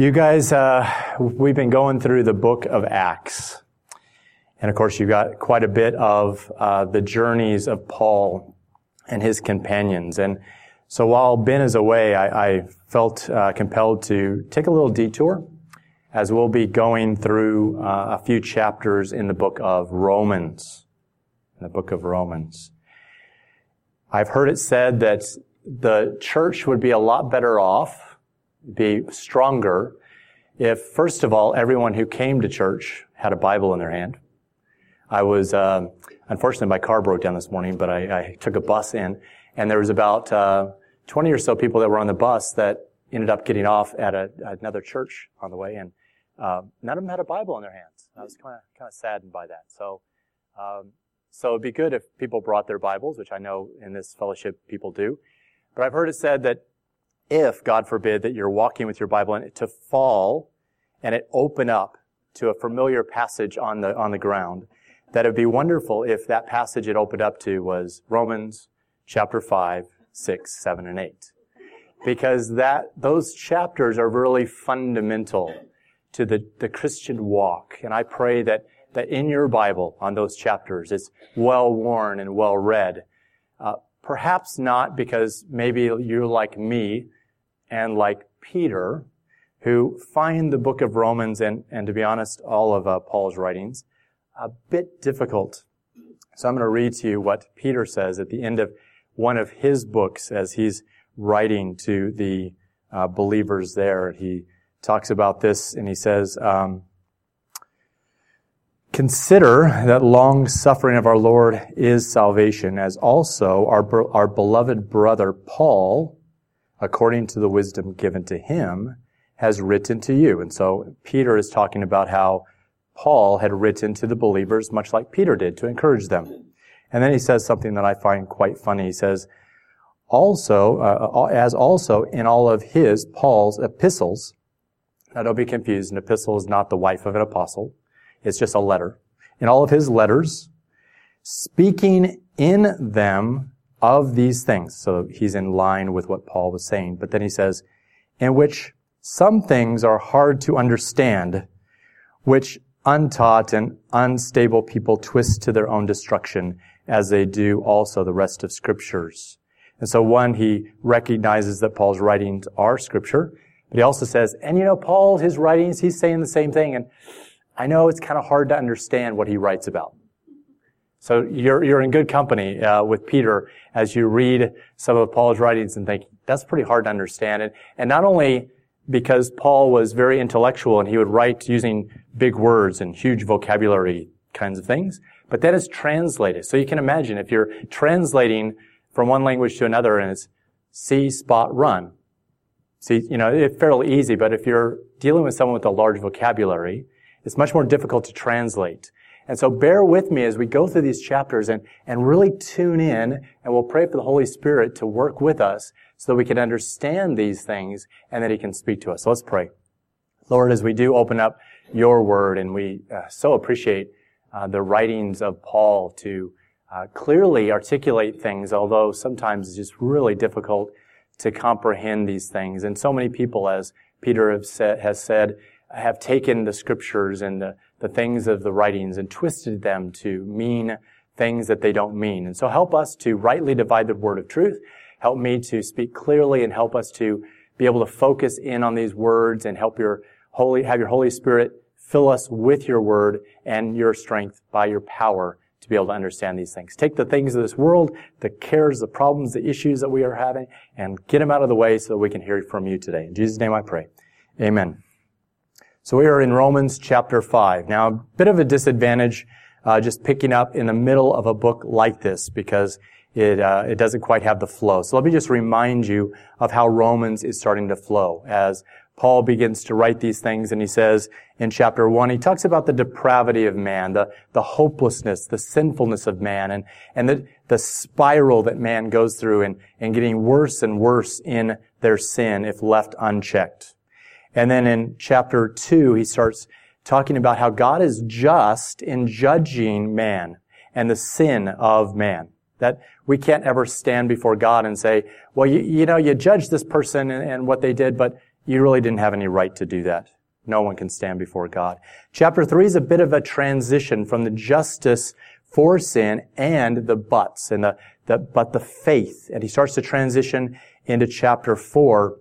You guys, uh, we've been going through the book of Acts. And of course, you've got quite a bit of uh, the journeys of Paul and his companions. And so while Ben is away, I, I felt uh, compelled to take a little detour as we'll be going through uh, a few chapters in the book of Romans. In the book of Romans. I've heard it said that the church would be a lot better off, be stronger, if first of all, everyone who came to church had a Bible in their hand. I was, uh, unfortunately, my car broke down this morning, but I, I took a bus in, and there was about uh, 20 or so people that were on the bus that ended up getting off at a, another church on the way, and uh, none of them had a Bible in their hands. I was kind of kind of saddened by that. So, um, so it'd be good if people brought their Bibles, which I know in this fellowship people do. But I've heard it said that if, God forbid, that you're walking with your Bible and it to fall and it open up to a familiar passage on the on the ground, that it'd be wonderful if that passage it opened up to was Romans chapter 5, 6, 7, and 8. Because that, those chapters are really fundamental to the, the Christian walk. And I pray that, that in your Bible, on those chapters, it's well worn and well read. Uh, perhaps not because maybe you're like me and like Peter, who find the book of Romans and, and to be honest, all of uh, Paul's writings a bit difficult. So I'm going to read to you what Peter says at the end of one of his books as he's writing to the uh, believers there. He talks about this and he says, um, Consider that long suffering of our Lord is salvation, as also our, our beloved brother Paul, according to the wisdom given to him, has written to you. And so Peter is talking about how Paul had written to the believers, much like Peter did, to encourage them. And then he says something that I find quite funny. He says, also, uh, as also in all of his, Paul's epistles, now don't be confused, an epistle is not the wife of an apostle. It's just a letter. In all of his letters, speaking in them of these things. So he's in line with what Paul was saying. But then he says, in which some things are hard to understand, which untaught and unstable people twist to their own destruction as they do also the rest of scriptures. And so one, he recognizes that Paul's writings are scripture, but he also says, and you know, Paul, his writings, he's saying the same thing. And I know it's kind of hard to understand what he writes about. So you're, you're in good company uh, with Peter as you read some of Paul's writings and think, that's pretty hard to understand. And, and not only because Paul was very intellectual and he would write using big words and huge vocabulary kinds of things, but that is translated. So you can imagine if you're translating from one language to another and it's see, spot, run. See, you know, it's fairly easy, but if you're dealing with someone with a large vocabulary, it's much more difficult to translate. And so bear with me as we go through these chapters and, and really tune in and we'll pray for the Holy Spirit to work with us so that we can understand these things and that He can speak to us. So let's pray. Lord, as we do open up your word and we uh, so appreciate uh, the writings of Paul to uh, clearly articulate things, although sometimes it's just really difficult to comprehend these things. And so many people, as Peter has said, have taken the scriptures and the, the things of the writings and twisted them to mean things that they don't mean. And so help us to rightly divide the word of truth Help me to speak clearly and help us to be able to focus in on these words and help your holy, have your Holy Spirit fill us with your word and your strength by your power to be able to understand these things. Take the things of this world, the cares, the problems, the issues that we are having, and get them out of the way so that we can hear from you today. In Jesus' name I pray. Amen. So we are in Romans chapter 5. Now, a bit of a disadvantage uh, just picking up in the middle of a book like this because it, uh, it doesn't quite have the flow. So let me just remind you of how Romans is starting to flow as Paul begins to write these things and he says in chapter one, he talks about the depravity of man, the, the hopelessness, the sinfulness of man, and, and the, the spiral that man goes through and, and getting worse and worse in their sin if left unchecked. And then in chapter two, he starts talking about how God is just in judging man and the sin of man. That we can't ever stand before God and say, well, you, you know, you judge this person and, and what they did, but you really didn't have any right to do that. No one can stand before God. Chapter 3 is a bit of a transition from the justice for sin and the buts and the, the but the faith. And he starts to transition into chapter 4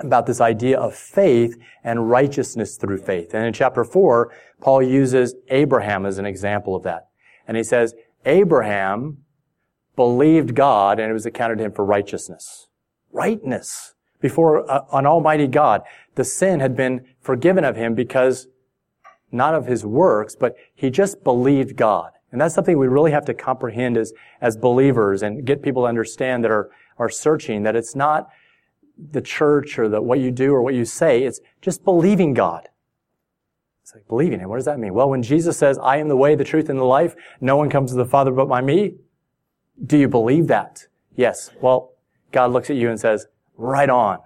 about this idea of faith and righteousness through faith. And in chapter 4, Paul uses Abraham as an example of that. And he says, Abraham believed God and it was accounted to him for righteousness. Rightness before uh, an almighty God. The sin had been forgiven of him because not of his works, but he just believed God. And that's something we really have to comprehend as, as believers and get people to understand that are, are searching, that it's not the church or the, what you do or what you say, it's just believing God. It's like believing Him. What does that mean? Well, when Jesus says, I am the way, the truth, and the life, no one comes to the Father but by me, do you believe that? Yes. Well, God looks at you and says, right on.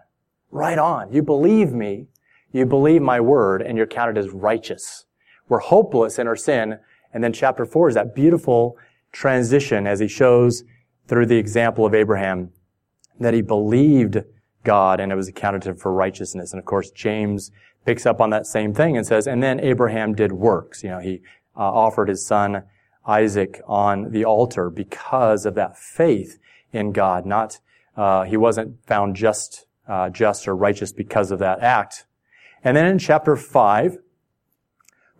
Right on. You believe me. You believe my word and you're counted as righteous. We're hopeless in our sin. And then chapter four is that beautiful transition as he shows through the example of Abraham that he believed God and it was accounted for righteousness. And of course, James picks up on that same thing and says, and then Abraham did works. You know, he uh, offered his son Isaac on the altar because of that faith in God. Not, uh, he wasn't found just, uh, just or righteous because of that act. And then in chapter five,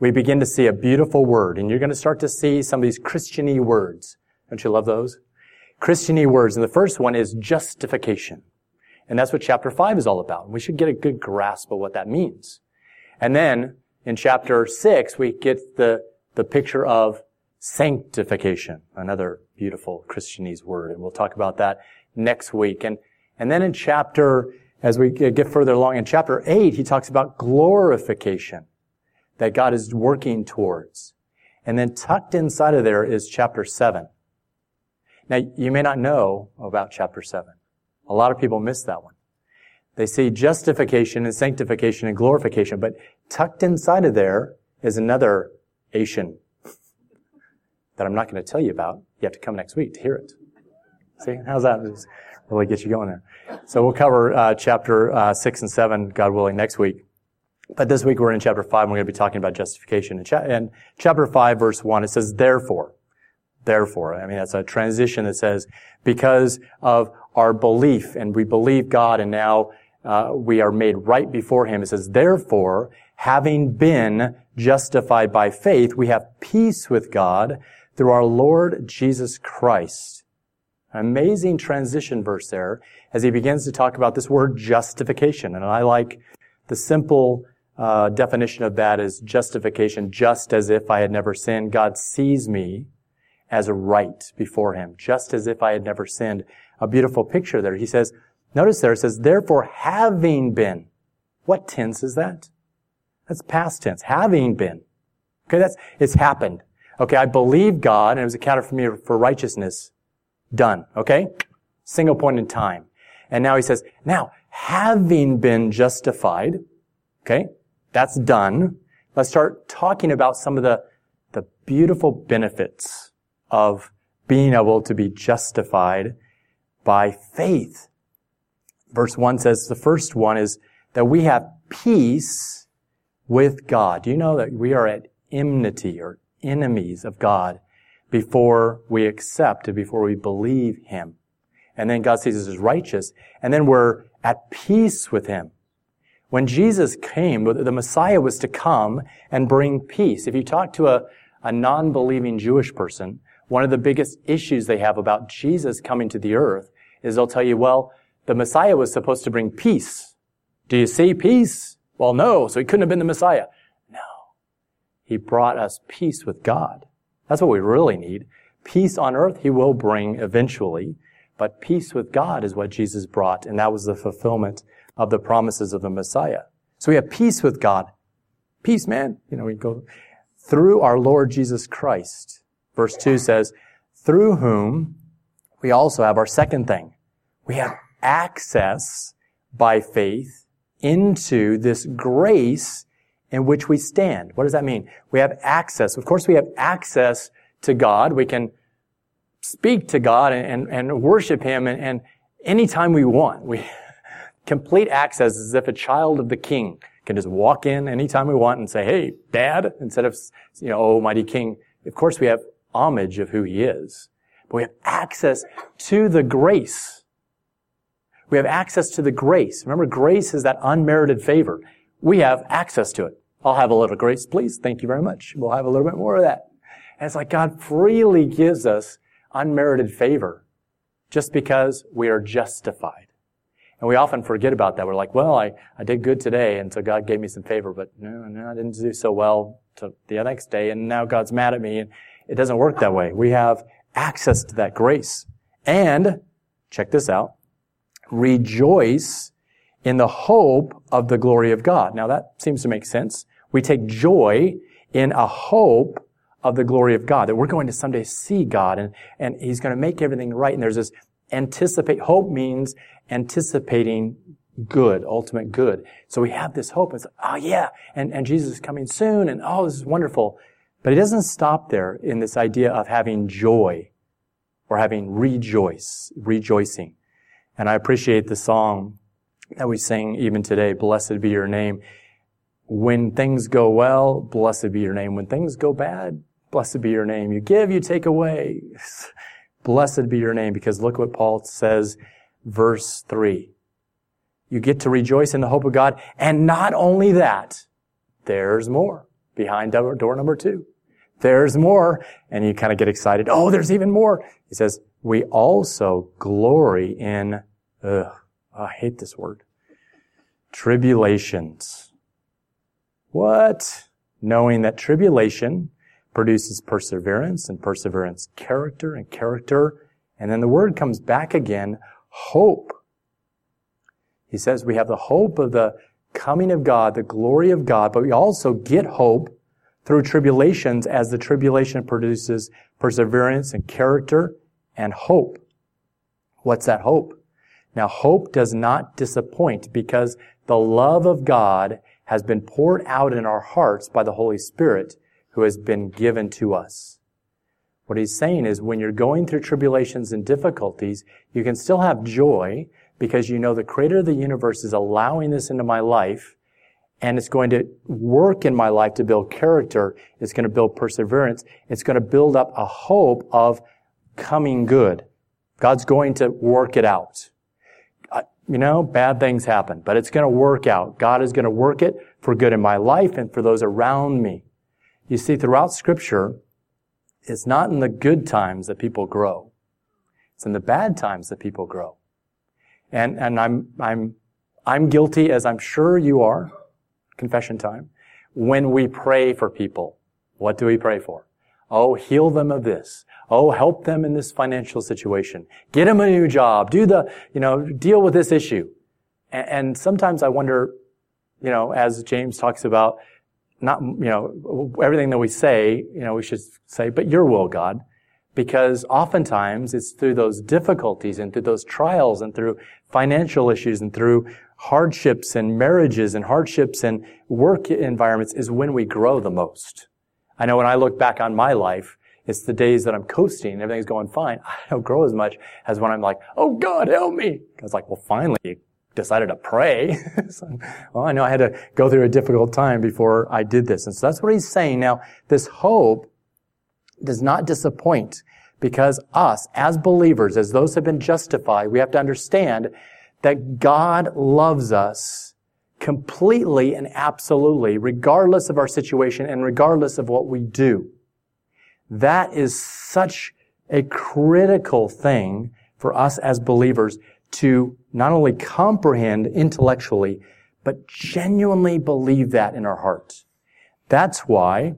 we begin to see a beautiful word, and you're going to start to see some of these Christiany words. Don't you love those? Christiany words. And the first one is justification. And that's what chapter 5 is all about. We should get a good grasp of what that means. And then in chapter 6, we get the, the picture of sanctification, another beautiful Christianese word. And we'll talk about that next week. And, and then in chapter, as we get further along in chapter 8, he talks about glorification that God is working towards. And then tucked inside of there is chapter 7. Now, you may not know about chapter 7. A lot of people miss that one. They see justification and sanctification and glorification, but tucked inside of there is another Asian that I'm not going to tell you about. You have to come next week to hear it. See, how's that? Just really get you going there. So we'll cover uh, chapter uh, six and seven, God willing, next week. But this week we're in chapter five, and we're going to be talking about justification. And, cha- in chapter five, verse one, it says, "Therefore." Therefore, I mean, that's a transition that says, because of our belief, and we believe God, and now uh, we are made right before Him. It says, therefore, having been justified by faith, we have peace with God through our Lord Jesus Christ. An amazing transition verse there as he begins to talk about this word justification. And I like the simple uh, definition of that is justification, just as if I had never sinned. God sees me as a right before him, just as if I had never sinned. A beautiful picture there. He says, notice there it says, therefore having been. What tense is that? That's past tense. Having been. Okay, that's, it's happened. Okay, I believe God and it was accounted for me for righteousness. Done. Okay? Single point in time. And now he says, now, having been justified, okay, that's done. Let's start talking about some of the, the beautiful benefits of being able to be justified by faith. Verse 1 says the first one is that we have peace with God. Do you know that we are at enmity or enemies of God before we accept and before we believe Him. And then God sees us as righteous. And then we're at peace with Him. When Jesus came, the Messiah was to come and bring peace. If you talk to a, a non-believing Jewish person, one of the biggest issues they have about Jesus coming to the earth is they'll tell you, well, the Messiah was supposed to bring peace. Do you see peace? Well, no, so he couldn't have been the Messiah. No. He brought us peace with God. That's what we really need. Peace on earth he will bring eventually, but peace with God is what Jesus brought, and that was the fulfillment of the promises of the Messiah. So we have peace with God. Peace, man. You know, we go through our Lord Jesus Christ. Verse 2 says, through whom we also have our second thing. We have access by faith into this grace in which we stand. What does that mean? We have access. Of course, we have access to God. We can speak to God and, and, and worship Him and, and anytime we want. We, Complete access as if a child of the king can just walk in anytime we want and say, hey, dad, instead of, you know, oh, mighty king. Of course, we have homage of who he is, but we have access to the grace. We have access to the grace. Remember, grace is that unmerited favor. We have access to it. I'll have a little grace, please. Thank you very much. We'll have a little bit more of that. And it's like God freely gives us unmerited favor just because we are justified. And we often forget about that. We're like, well, I, I did good today, and so God gave me some favor, but no, no, I didn't do so well to the next day, and now God's mad at me. And it doesn't work that way. We have access to that grace. And, check this out, rejoice in the hope of the glory of God. Now that seems to make sense. We take joy in a hope of the glory of God, that we're going to someday see God and, and He's going to make everything right. And there's this anticipate, hope means anticipating good, ultimate good. So we have this hope. It's oh yeah, and, and Jesus is coming soon, and oh, this is wonderful. But it doesn't stop there in this idea of having joy or having rejoice, rejoicing. And I appreciate the song that we sing even today, Blessed be your name. When things go well, blessed be your name. When things go bad, blessed be your name. You give, you take away. blessed be your name because look what Paul says, verse three. You get to rejoice in the hope of God. And not only that, there's more behind door number two. There's more. And you kind of get excited. Oh, there's even more. He says, we also glory in, ugh, I hate this word. Tribulations. What? Knowing that tribulation produces perseverance and perseverance character and character. And then the word comes back again, hope. He says we have the hope of the coming of God, the glory of God, but we also get hope through tribulations as the tribulation produces perseverance and character and hope. What's that hope? Now, hope does not disappoint because the love of God has been poured out in our hearts by the Holy Spirit who has been given to us. What he's saying is when you're going through tribulations and difficulties, you can still have joy because you know the creator of the universe is allowing this into my life and it's going to work in my life to build character. It's going to build perseverance. It's going to build up a hope of coming good. God's going to work it out. Uh, you know, bad things happen, but it's going to work out. God is going to work it for good in my life and for those around me. You see, throughout scripture, it's not in the good times that people grow. It's in the bad times that people grow. And, and I'm, I'm, I'm guilty, as I'm sure you are, confession time, when we pray for people. What do we pray for? Oh, heal them of this. Oh, help them in this financial situation. Get them a new job. Do the, you know, deal with this issue. And, and sometimes I wonder, you know, as James talks about, not, you know, everything that we say, you know, we should say, but your will, God. Because oftentimes it's through those difficulties and through those trials and through financial issues and through hardships and marriages and hardships and work environments is when we grow the most. I know when I look back on my life, it's the days that I'm coasting and everything's going fine. I don't grow as much as when I'm like, oh God, help me. I was like, well, finally decided to pray. so, well, I know I had to go through a difficult time before I did this. And so that's what he's saying. Now, this hope does not disappoint because us, as believers, as those have been justified, we have to understand that God loves us completely and absolutely, regardless of our situation and regardless of what we do. That is such a critical thing for us as believers to not only comprehend intellectually, but genuinely believe that in our hearts. That's why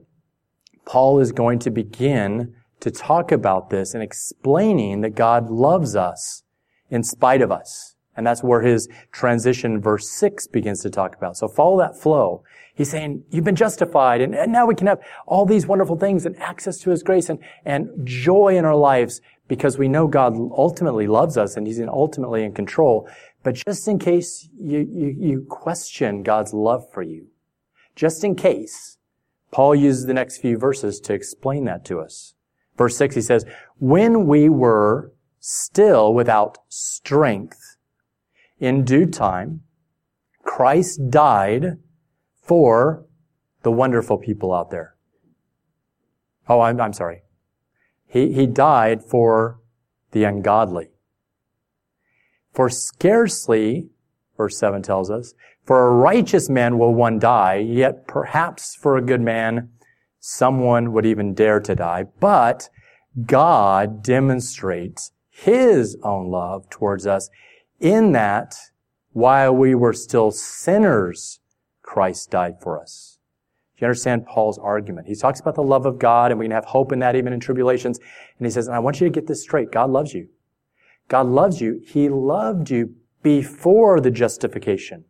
Paul is going to begin to talk about this and explaining that God loves us in spite of us. And that's where his transition verse 6 begins to talk about. So follow that flow. He's saying, you've been justified and, and now we can have all these wonderful things and access to his grace and, and joy in our lives because we know God ultimately loves us and he's ultimately in control. But just in case you, you, you question God's love for you, just in case, Paul uses the next few verses to explain that to us. Verse 6, he says, When we were still without strength, in due time, Christ died for the wonderful people out there. Oh, I'm, I'm sorry. He, he died for the ungodly. For scarcely, verse 7 tells us, for a righteous man will one die, yet perhaps for a good man someone would even dare to die. But God demonstrates His own love towards us in that while we were still sinners, Christ died for us. Do you understand Paul's argument? He talks about the love of God and we can have hope in that even in tribulations. And he says, and I want you to get this straight. God loves you. God loves you. He loved you before the justification,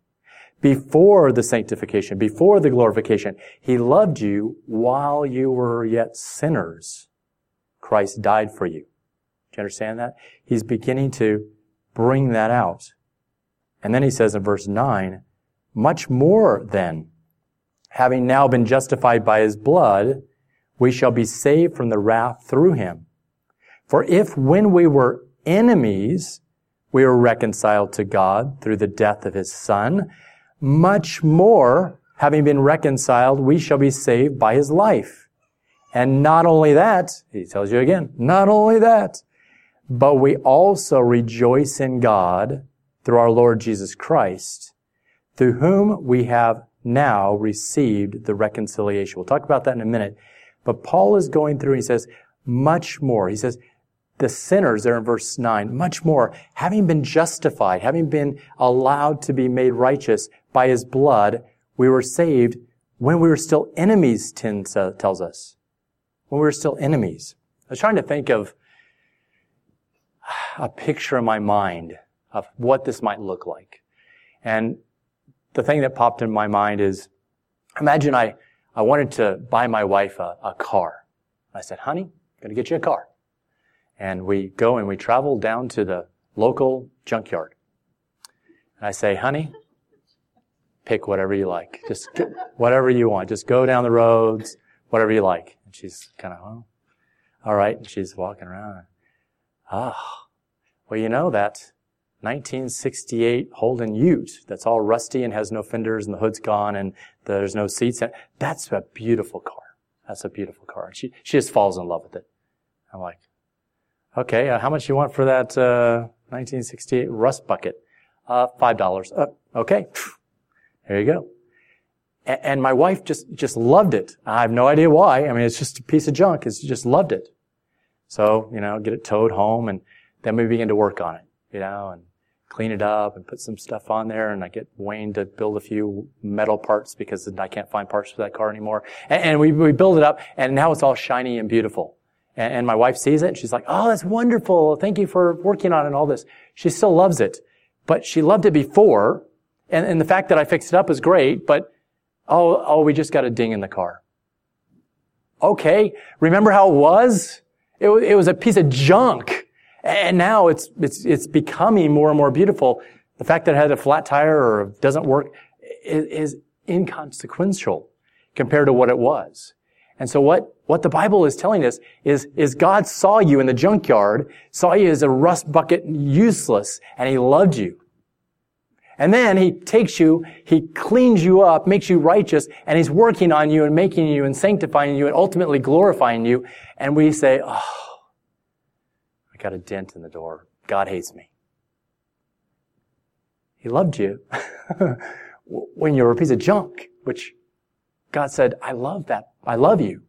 before the sanctification, before the glorification. He loved you while you were yet sinners. Christ died for you. Do you understand that? He's beginning to bring that out. And then he says in verse 9, much more then, having now been justified by his blood, we shall be saved from the wrath through him. For if when we were enemies, we were reconciled to God through the death of his son, much more, having been reconciled, we shall be saved by his life. And not only that, he tells you again, not only that, but we also rejoice in God through our Lord Jesus Christ, through whom we have now received the reconciliation. We'll talk about that in a minute. But Paul is going through, and he says, much more. He says, the sinners there in verse 9, much more, having been justified, having been allowed to be made righteous by his blood, we were saved when we were still enemies, Tin tells us. When we were still enemies. I was trying to think of a picture in my mind of what this might look like. And the thing that popped in my mind is, imagine I, I wanted to buy my wife a, a car. I said, honey, I'm going to get you a car. And we go and we travel down to the local junkyard. And I say, honey, pick whatever you like. Just whatever you want. Just go down the roads, whatever you like. And she's kind of, well, all right. And she's walking around. Ah, oh, well, you know that 1968 Holden Ute that's all rusty and has no fenders and the hood's gone and there's no seats. That's a beautiful car. That's a beautiful car. She, she just falls in love with it. I'm like, okay, uh, how much you want for that, uh, 1968 rust bucket? Uh, $5. Uh, okay. There you go. And my wife just, just loved it. I have no idea why. I mean, it's just a piece of junk. It's just loved it. So, you know, get it towed home and then we begin to work on it, you know, and clean it up and put some stuff on there. And I get Wayne to build a few metal parts because I can't find parts for that car anymore. And, and we, we build it up and now it's all shiny and beautiful. And, and my wife sees it and she's like, Oh, that's wonderful. Thank you for working on it and all this. She still loves it, but she loved it before. And, and the fact that I fixed it up is great, but oh, oh, we just got a ding in the car. Okay. Remember how it was? It, it was a piece of junk. And now it's, it's, it's becoming more and more beautiful. The fact that it had a flat tire or doesn't work is, is inconsequential compared to what it was. And so what, what the Bible is telling us is, is God saw you in the junkyard, saw you as a rust bucket useless, and He loved you. And then He takes you, He cleans you up, makes you righteous, and He's working on you and making you and sanctifying you and ultimately glorifying you. And we say, oh, I got a dent in the door. God hates me. He loved you when you were a piece of junk, which God said, I love that. I love you.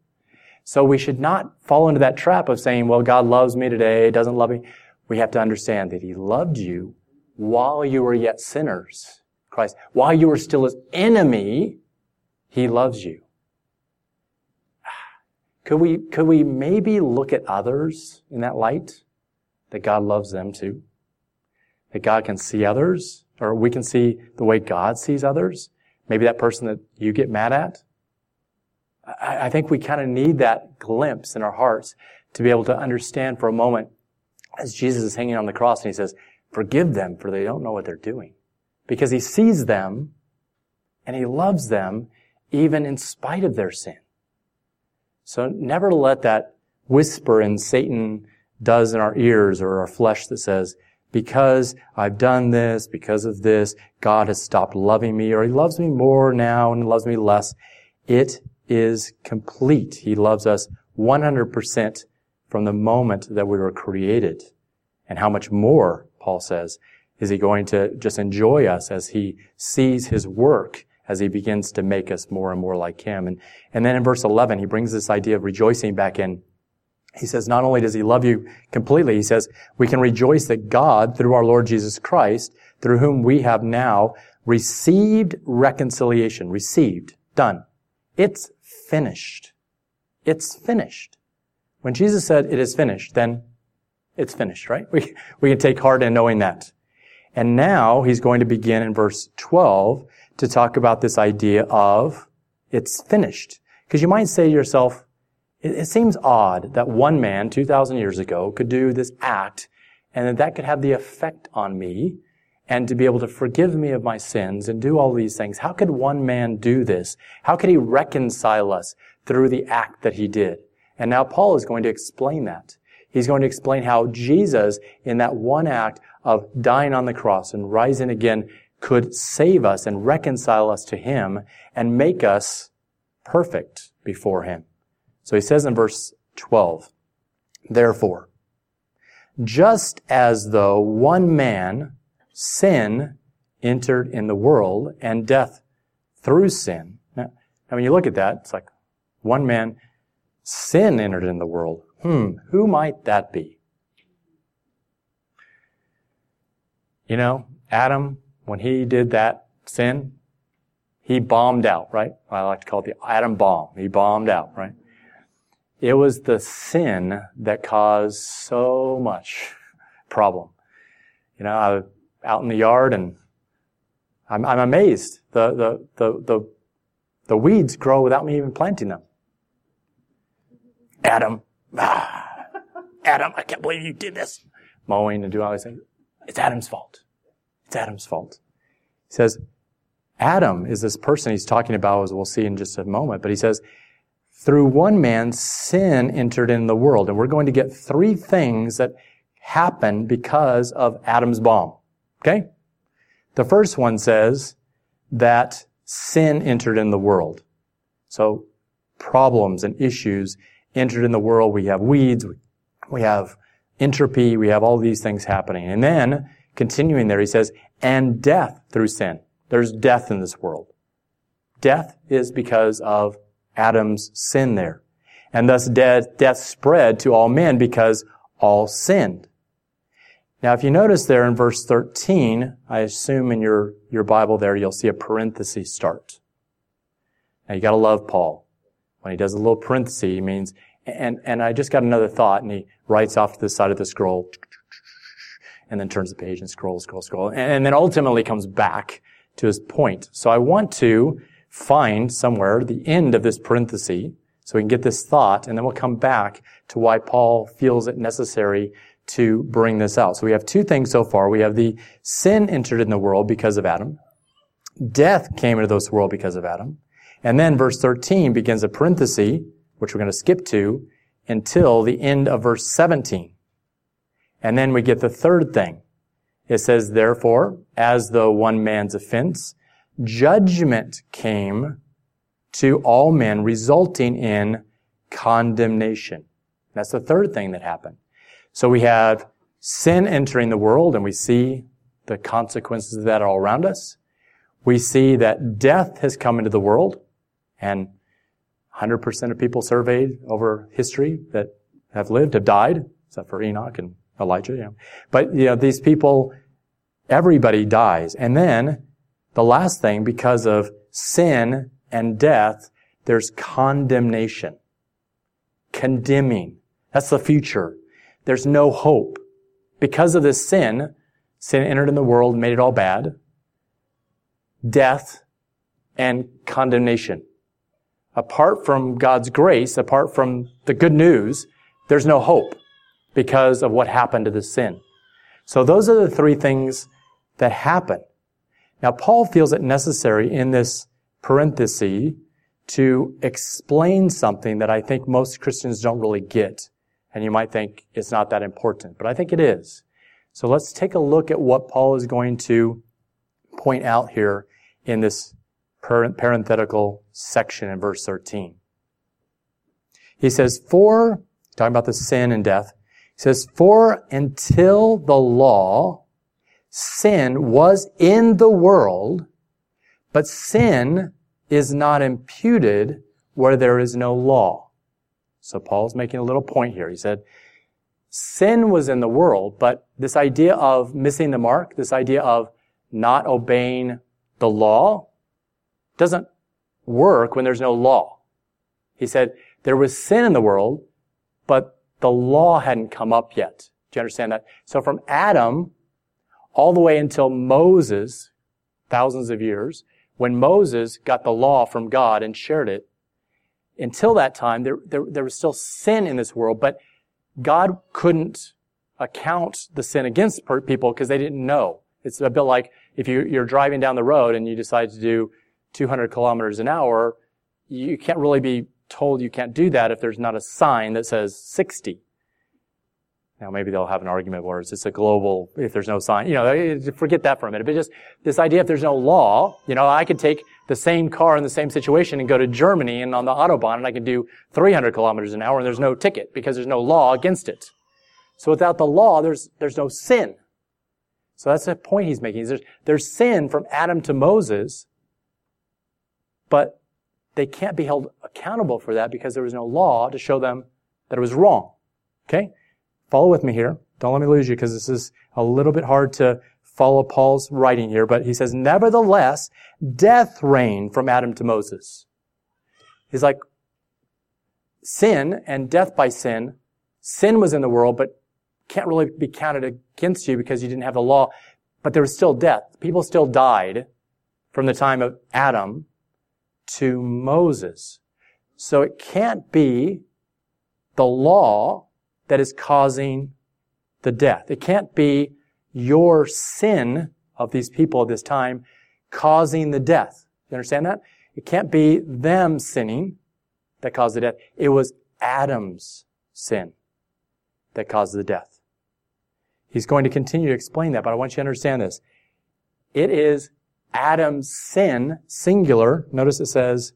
So we should not fall into that trap of saying, well, God loves me today, doesn't love me. We have to understand that He loved you while you were yet sinners. Christ, while you were still His enemy, He loves you. Could we, could we maybe look at others in that light? That God loves them too. That God can see others, or we can see the way God sees others. Maybe that person that you get mad at. I, I think we kind of need that glimpse in our hearts to be able to understand for a moment as Jesus is hanging on the cross and he says, forgive them for they don't know what they're doing. Because he sees them and he loves them even in spite of their sin. So never let that whisper in Satan does in our ears or our flesh that says, because I've done this, because of this, God has stopped loving me, or He loves me more now and loves me less. It is complete. He loves us 100% from the moment that we were created. And how much more, Paul says, is he going to just enjoy us as he sees his work as he begins to make us more and more like him. And, and then in verse 11, he brings this idea of rejoicing back in. He says, not only does he love you completely, he says, we can rejoice that God, through our Lord Jesus Christ, through whom we have now received reconciliation. Received. Done. It's finished. It's finished. When Jesus said it is finished, then it's finished, right? We, we can take heart in knowing that. And now he's going to begin in verse 12 to talk about this idea of it's finished. Because you might say to yourself, it, it seems odd that one man 2,000 years ago could do this act and that that could have the effect on me and to be able to forgive me of my sins and do all these things. How could one man do this? How could he reconcile us through the act that he did? And now Paul is going to explain that. He's going to explain how Jesus, in that one act of dying on the cross and rising again, could save us and reconcile us to Him and make us perfect before Him. So he says in verse 12, Therefore, just as though one man, sin, entered in the world and death through sin. Now, when you look at that, it's like one man, sin entered in the world. Hmm, who might that be? You know, Adam when he did that sin, he bombed out, right? I like to call it the Adam bomb. He bombed out, right? It was the sin that caused so much problem. You know, I out in the yard and I'm, I'm amazed. The, the, the, the, the weeds grow without me even planting them. Adam, ah, Adam, I can't believe you did this. Mowing and doing all these things. It's Adam's fault. It's Adam's fault. He says, Adam is this person he's talking about, as we'll see in just a moment, but he says, through one man, sin entered in the world. And we're going to get three things that happen because of Adam's bomb. Okay? The first one says that sin entered in the world. So problems and issues entered in the world. We have weeds, we have entropy, we have all these things happening. And then Continuing there, he says, and death through sin. There's death in this world. Death is because of Adam's sin there. And thus death, death spread to all men because all sinned. Now, if you notice there in verse 13, I assume in your, your Bible there, you'll see a parenthesis start. Now, you gotta love Paul. When he does a little parenthesis, he means, and, and I just got another thought, and he writes off to the side of the scroll, and then turns the page and scrolls, scrolls, scrolls, and then ultimately comes back to his point. So I want to find somewhere the end of this parenthesis so we can get this thought, and then we'll come back to why Paul feels it necessary to bring this out. So we have two things so far. We have the sin entered in the world because of Adam. Death came into this world because of Adam. And then verse 13 begins a parenthesis, which we're going to skip to, until the end of verse 17. And then we get the third thing. It says, therefore, as though one man's offense, judgment came to all men, resulting in condemnation. That's the third thing that happened. So we have sin entering the world, and we see the consequences of that all around us. We see that death has come into the world, and 100% of people surveyed over history that have lived have died, except for Enoch and Elijah, yeah. But, you know, these people, everybody dies. And then, the last thing, because of sin and death, there's condemnation. Condemning. That's the future. There's no hope. Because of this sin, sin entered in the world and made it all bad. Death and condemnation. Apart from God's grace, apart from the good news, there's no hope because of what happened to the sin. So those are the three things that happen. Now, Paul feels it necessary in this parenthesis to explain something that I think most Christians don't really get. And you might think it's not that important, but I think it is. So let's take a look at what Paul is going to point out here in this parenthetical section in verse 13. He says, for, talking about the sin and death, he says, for until the law, sin was in the world, but sin is not imputed where there is no law. So Paul's making a little point here. He said, sin was in the world, but this idea of missing the mark, this idea of not obeying the law, doesn't work when there's no law. He said, there was sin in the world, but the law hadn't come up yet. Do you understand that? So from Adam all the way until Moses, thousands of years, when Moses got the law from God and shared it, until that time, there, there, there was still sin in this world, but God couldn't account the sin against people because they didn't know. It's a bit like if you, you're driving down the road and you decide to do 200 kilometers an hour, you can't really be told you can't do that if there's not a sign that says 60. Now maybe they'll have an argument where it's a global, if there's no sign, you know, forget that for a minute. But just this idea, if there's no law, you know, I could take the same car in the same situation and go to Germany and on the Autobahn and I can do 300 kilometers an hour and there's no ticket because there's no law against it. So without the law, there's, there's no sin. So that's the point he's making. There's, there's sin from Adam to Moses, but they can't be held accountable for that because there was no law to show them that it was wrong. Okay? Follow with me here. Don't let me lose you because this is a little bit hard to follow Paul's writing here, but he says, nevertheless, death reigned from Adam to Moses. He's like, sin and death by sin, sin was in the world, but can't really be counted against you because you didn't have the law. But there was still death. People still died from the time of Adam to Moses. So it can't be the law that is causing the death. It can't be your sin of these people at this time causing the death. You understand that? It can't be them sinning that caused the death. It was Adam's sin that caused the death. He's going to continue to explain that, but I want you to understand this. It is Adam's sin, singular. Notice it says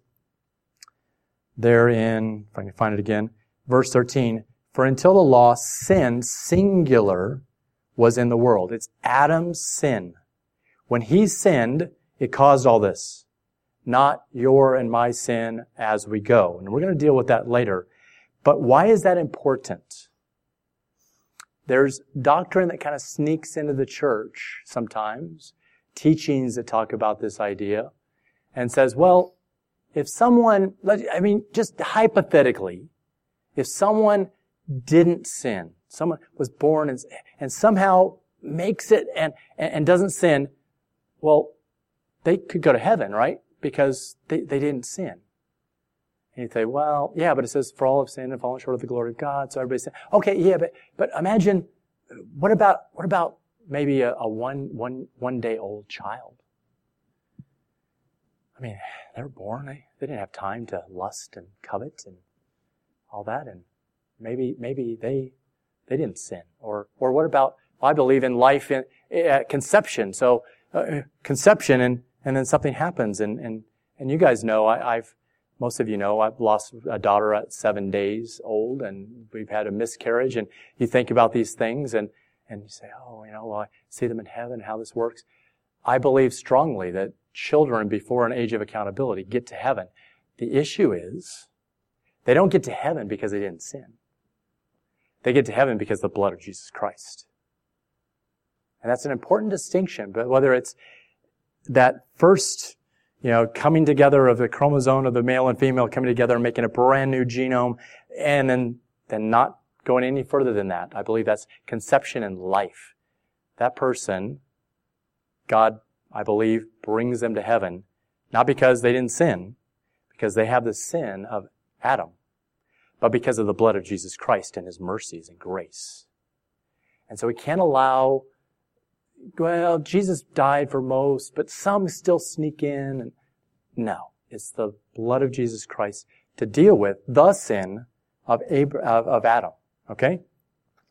there in, if I can find it again, verse 13, for until the law, sin, singular, was in the world. It's Adam's sin. When he sinned, it caused all this. Not your and my sin as we go. And we're going to deal with that later. But why is that important? There's doctrine that kind of sneaks into the church sometimes, teachings that talk about this idea, and says, well, if someone, I mean, just hypothetically, if someone didn't sin, someone was born and, and somehow makes it and, and doesn't sin, well, they could go to heaven, right? Because they, they didn't sin. And you say, well, yeah, but it says, for all have sinned and fallen short of the glory of God, so everybody sin. Okay, yeah, but, but imagine, what about, what about maybe a, a one, one, one day old child? I mean, they were born, they, they didn't have time to lust and covet and all that, and maybe, maybe they, they didn't sin. Or, or what about, I believe in life in, uh, conception. So, uh, conception and, and then something happens and, and, and you guys know, I, I've, most of you know I've lost a daughter at seven days old and we've had a miscarriage and you think about these things and, and you say, oh, you know, well, I see them in heaven, how this works. I believe strongly that children before an age of accountability get to heaven. The issue is they don't get to heaven because they didn't sin. They get to heaven because of the blood of Jesus Christ. And that's an important distinction, but whether it's that first you know, coming together of the chromosome of the male and female coming together and making a brand new genome and then, then not going any further than that. I believe that's conception and life. That person, God, I believe, brings them to heaven, not because they didn't sin, because they have the sin of Adam, but because of the blood of Jesus Christ and his mercies and grace. And so we can't allow well, Jesus died for most, but some still sneak in. No, it's the blood of Jesus Christ to deal with the sin of, of Adam. Okay?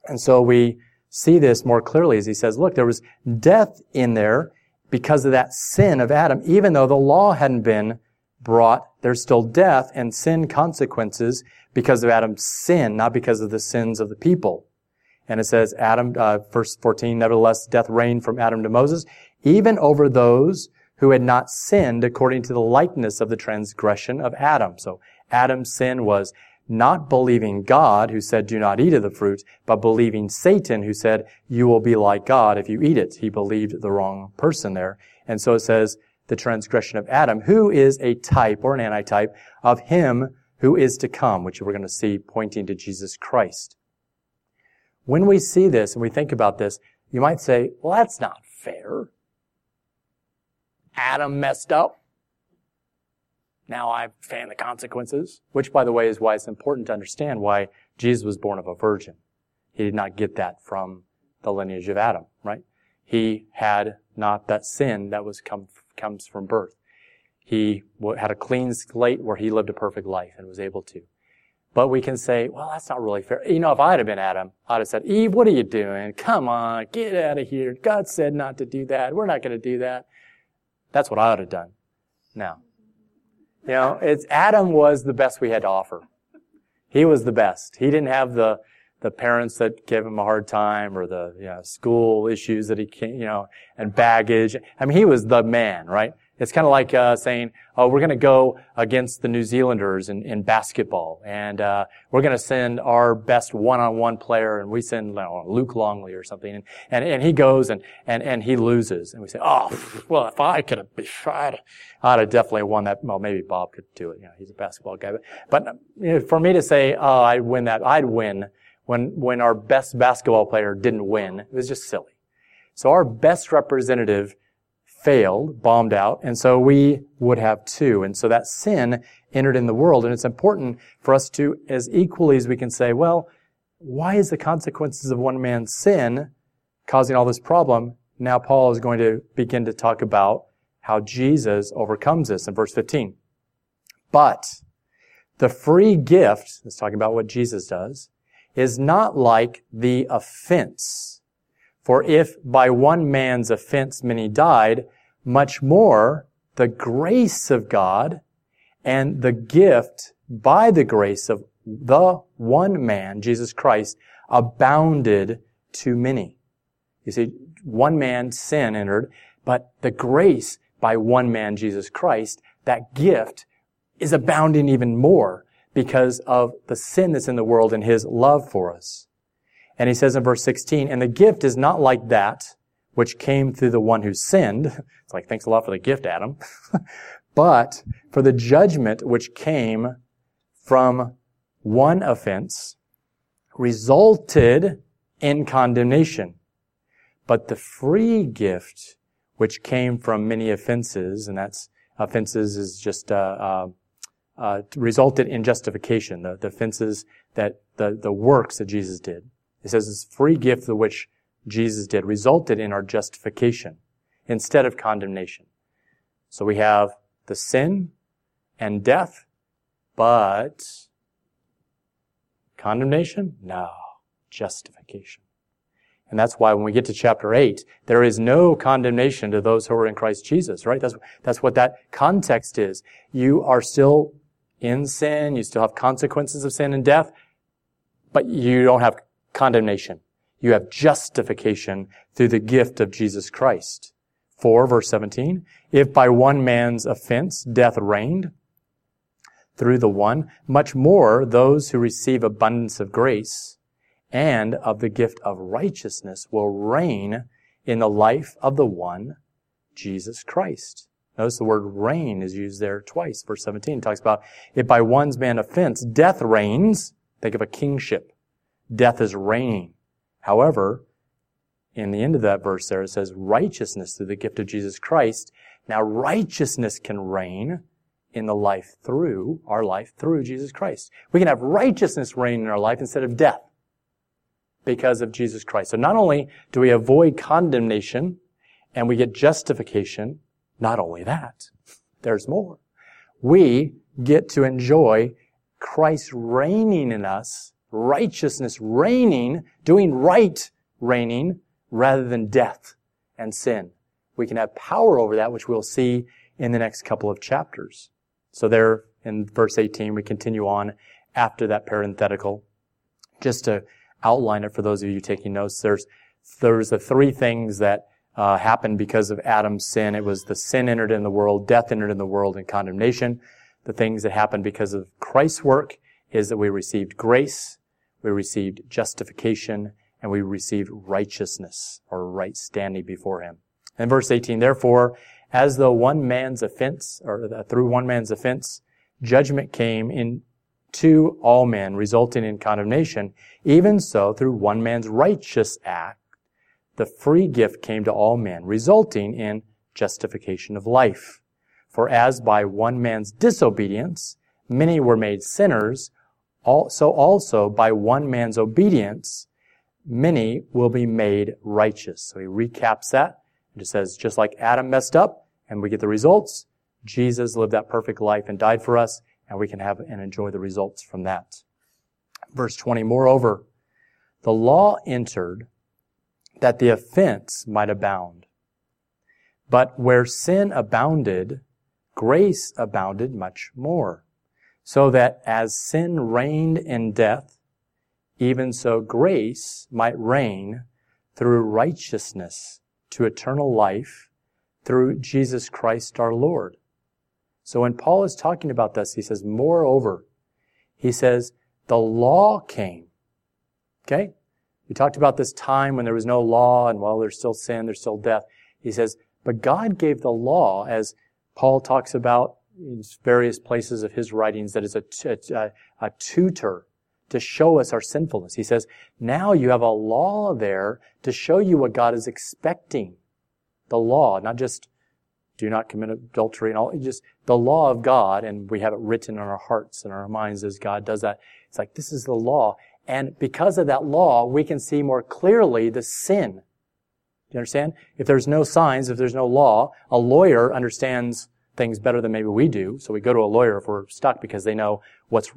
And so we see this more clearly as he says, look, there was death in there because of that sin of Adam. Even though the law hadn't been brought, there's still death and sin consequences because of Adam's sin, not because of the sins of the people. And it says, Adam, uh, verse 14, nevertheless, death reigned from Adam to Moses, even over those who had not sinned according to the likeness of the transgression of Adam. So Adam's sin was not believing God, who said, do not eat of the fruit, but believing Satan, who said, you will be like God if you eat it. He believed the wrong person there. And so it says, the transgression of Adam, who is a type or an antitype of him who is to come, which we're going to see pointing to Jesus Christ. When we see this and we think about this, you might say, well, that's not fair. Adam messed up. Now I fan the consequences, which by the way is why it's important to understand why Jesus was born of a virgin. He did not get that from the lineage of Adam, right? He had not that sin that was come, comes from birth. He had a clean slate where he lived a perfect life and was able to. But we can say, well, that's not really fair. You know, if I'd have been Adam, I'd have said, Eve, what are you doing? Come on, get out of here. God said not to do that. We're not going to do that. That's what I would have done. Now, you know, it's Adam was the best we had to offer. He was the best. He didn't have the the parents that gave him a hard time or the you know, school issues that he can you know and baggage. I mean, he was the man, right? It's kind of like uh, saying, "Oh, we're going to go against the New Zealanders in, in basketball, and uh, we're going to send our best one-on-one player, and we send Luke Longley or something, and, and and he goes and and and he loses, and we say, "Oh, well, if I could have, I'd, I'd have definitely won that." Well, maybe Bob could do it. You know, he's a basketball guy, but but you know, for me to say, "Oh, I'd win that," I'd win when when our best basketball player didn't win. It was just silly. So our best representative failed, bombed out, and so we would have too. And so that sin entered in the world, and it's important for us to, as equally as we can say, well, why is the consequences of one man's sin causing all this problem? Now Paul is going to begin to talk about how Jesus overcomes this in verse 15. But the free gift, let's talk about what Jesus does, is not like the offense for if by one man's offense many died, much more the grace of God and the gift by the grace of the one man, Jesus Christ, abounded to many. You see, one man sin entered, but the grace by one man, Jesus Christ, that gift is abounding even more because of the sin that's in the world and his love for us. And he says in verse 16, and the gift is not like that which came through the one who sinned. It's like, thanks a lot for the gift, Adam. but for the judgment which came from one offense resulted in condemnation. But the free gift which came from many offenses, and that's offenses is just uh, uh, uh, resulted in justification. The, the offenses that the the works that Jesus did. It says this free gift of which Jesus did resulted in our justification instead of condemnation. So we have the sin and death, but condemnation? No, justification. And that's why when we get to chapter 8, there is no condemnation to those who are in Christ Jesus, right? That's, that's what that context is. You are still in sin, you still have consequences of sin and death, but you don't have condemnation. You have justification through the gift of Jesus Christ. 4 verse 17, if by one man's offense death reigned through the one, much more those who receive abundance of grace and of the gift of righteousness will reign in the life of the one, Jesus Christ. Notice the word reign is used there twice. Verse 17 talks about if by one's man offense death reigns, think of a kingship death is reigning. However, in the end of that verse there, it says righteousness through the gift of Jesus Christ. Now righteousness can reign in the life through, our life through Jesus Christ. We can have righteousness reign in our life instead of death because of Jesus Christ. So not only do we avoid condemnation and we get justification, not only that, there's more. We get to enjoy Christ reigning in us righteousness reigning, doing right reigning rather than death and sin. We can have power over that, which we'll see in the next couple of chapters. So there in verse 18, we continue on after that parenthetical. Just to outline it for those of you taking notes, there's, there's the three things that uh, happened because of Adam's sin. It was the sin entered in the world, death entered in the world, and condemnation. The things that happened because of Christ's work is that we received grace, we received justification, and we received righteousness or right standing before Him. And verse 18, therefore, as though one man's offense, or through one man's offense, judgment came in to all men, resulting in condemnation, even so, through one man's righteous act, the free gift came to all men, resulting in justification of life. For as by one man's disobedience many were made sinners, so also by one man's obedience many will be made righteous. So he recaps that and just says, just like Adam messed up and we get the results, Jesus lived that perfect life and died for us, and we can have and enjoy the results from that. Verse 20, moreover, the law entered that the offense might abound. But where sin abounded, grace abounded much more. So that as sin reigned in death, even so grace might reign through righteousness to eternal life through Jesus Christ our Lord. So when Paul is talking about this, he says, moreover, he says, the law came. Okay? We talked about this time when there was no law and while there's still sin, there's still death. He says, but God gave the law as Paul talks about in various places of his writings that is a, a, a tutor to show us our sinfulness. He says, now you have a law there to show you what God is expecting the law, not just do not commit adultery and all, just the law of God, and we have it written in our hearts and our minds as God does that. It's like, this is the law. And because of that law, we can see more clearly the sin. Do you understand? If there's no signs, if there's no law, a lawyer understands things better than maybe we do. So we go to a lawyer if we're stuck because they know what's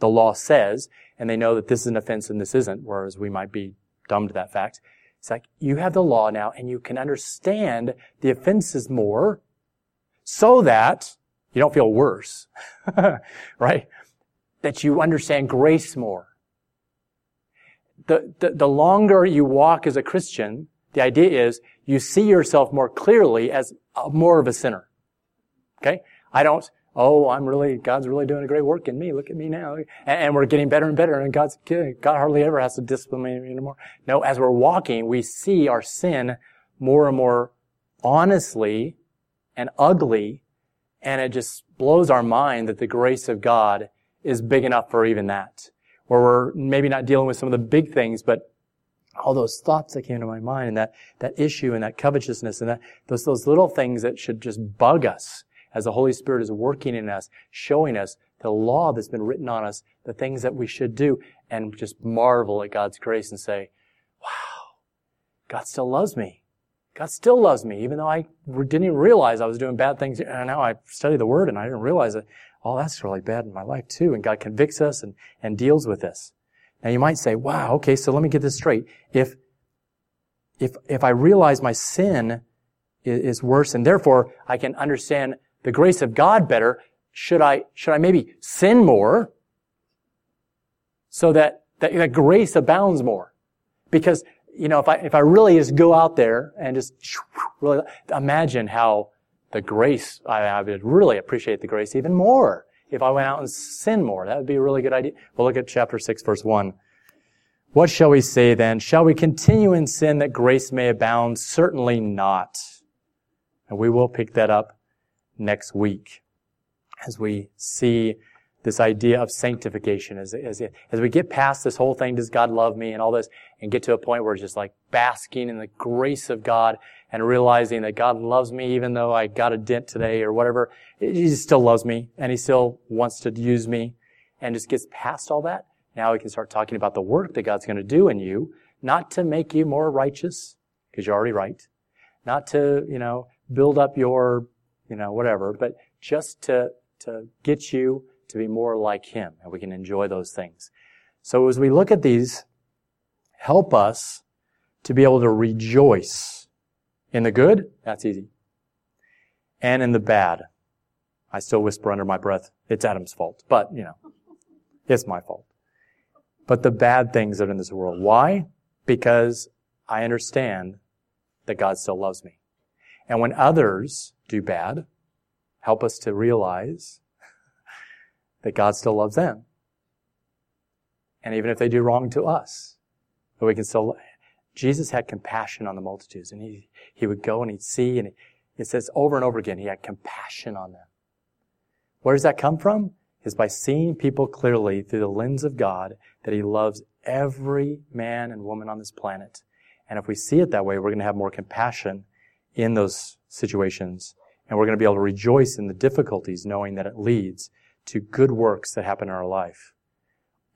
the law says, and they know that this is an offense and this isn't, whereas we might be dumb to that fact. It's like you have the law now and you can understand the offenses more so that you don't feel worse, right? That you understand grace more. The, the, the longer you walk as a Christian, the idea is you see yourself more clearly as a, more of a sinner. Okay? I don't, oh, I'm really, God's really doing a great work in me. Look at me now. And, and we're getting better and better and God's, God hardly ever has to discipline me anymore. No, as we're walking, we see our sin more and more honestly and ugly. And it just blows our mind that the grace of God is big enough for even that. Where we're maybe not dealing with some of the big things, but all those thoughts that came to my mind and that, that issue and that covetousness and that, those, those little things that should just bug us as the Holy Spirit is working in us, showing us the law that's been written on us, the things that we should do, and just marvel at God's grace and say, wow, God still loves me. God still loves me, even though I didn't even realize I was doing bad things. And now I study the Word and I didn't realize that, oh, that's really bad in my life too. And God convicts us and, and deals with this. Now you might say, wow, okay, so let me get this straight. If, if, if I realize my sin is worse and therefore I can understand the grace of God better, should I, should I maybe sin more so that, that, that grace abounds more? Because, you know, if I, if I really just go out there and just really imagine how the grace, I, I would really appreciate the grace even more if I went out and sin more. That would be a really good idea. We'll look at chapter 6 verse 1. What shall we say then? Shall we continue in sin that grace may abound? Certainly not. And we will pick that up next week as we see this idea of sanctification as, as, as we get past this whole thing, does God love me and all this, and get to a point where it's just like basking in the grace of God and realizing that God loves me even though I got a dent today or whatever. He still loves me and He still wants to use me and just gets past all that. Now we can start talking about the work that God's going to do in you, not to make you more righteous, because you're already right, not to, you know, build up your you know, whatever, but just to, to get you to be more like Him and we can enjoy those things. So as we look at these, help us to be able to rejoice in the good, that's easy. And in the bad. I still whisper under my breath, it's Adam's fault. But, you know, it's my fault. But the bad things that are in this world. Why? Because I understand that God still loves me. And when others do bad, help us to realize that God still loves them. And even if they do wrong to us, that we can still, Jesus had compassion on the multitudes and he, he would go and he'd see and it says over and over again, he had compassion on them. Where does that come from? Is by seeing people clearly through the lens of God that he loves every man and woman on this planet. And if we see it that way, we're going to have more compassion in those situations. And we're going to be able to rejoice in the difficulties knowing that it leads to good works that happen in our life.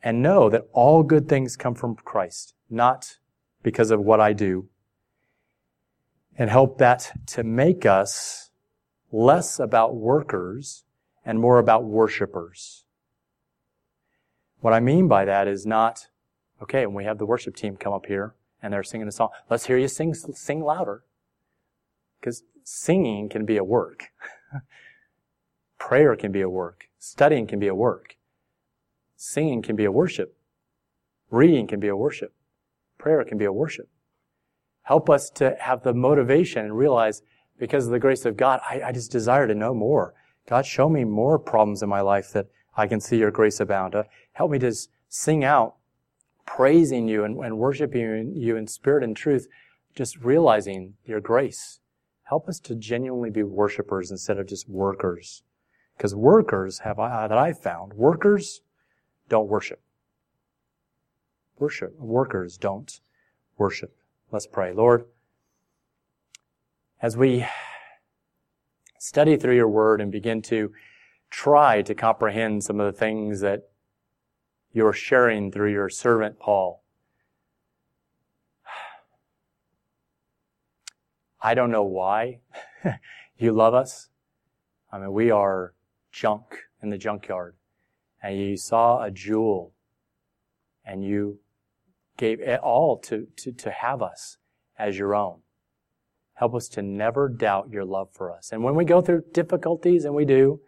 And know that all good things come from Christ, not because of what I do. And help that to make us less about workers and more about worshipers. What I mean by that is not, okay, when we have the worship team come up here and they're singing a song, let's hear you sing, sing louder. Because singing can be a work. Prayer can be a work. Studying can be a work. Singing can be a worship. Reading can be a worship. Prayer can be a worship. Help us to have the motivation and realize because of the grace of God, I, I just desire to know more. God, show me more problems in my life that I can see your grace abound. Uh, help me to sing out praising you and, and worshiping you in spirit and truth, just realizing your grace. Help us to genuinely be worshipers instead of just workers. Because workers have, uh, that I've found, workers don't worship. Worship. Workers don't worship. Let's pray. Lord, as we study through your word and begin to try to comprehend some of the things that you're sharing through your servant Paul. I don't know why you love us. I mean, we are junk in the junkyard. And you saw a jewel and you gave it all to, to, to have us as your own. Help us to never doubt your love for us. And when we go through difficulties, and we do,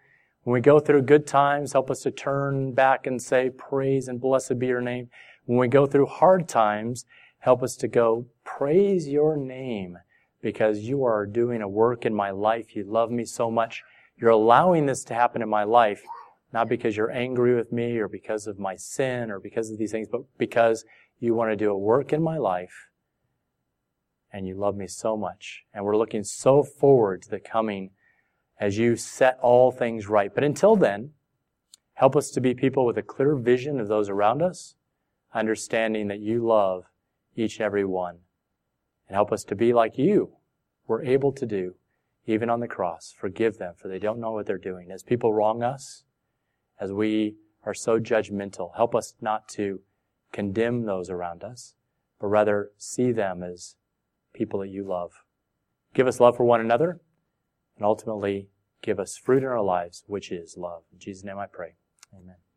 when we go through good times, help us to turn back and say, praise and blessed be your name. When we go through hard times, help us to go, praise your name because you are doing a work in my life. You love me so much. You're allowing this to happen in my life, not because you're angry with me or because of my sin or because of these things, but because you want to do a work in my life and you love me so much. And we're looking so forward to the coming as you set all things right. But until then, help us to be people with a clear vision of those around us, understanding that you love each and every one. And help us to be like you were able to do, even on the cross. Forgive them, for they don't know what they're doing. As people wrong us, as we are so judgmental, help us not to condemn those around us, but rather see them as people that you love. Give us love for one another, and ultimately give us fruit in our lives, which is love. In Jesus' name I pray. Amen.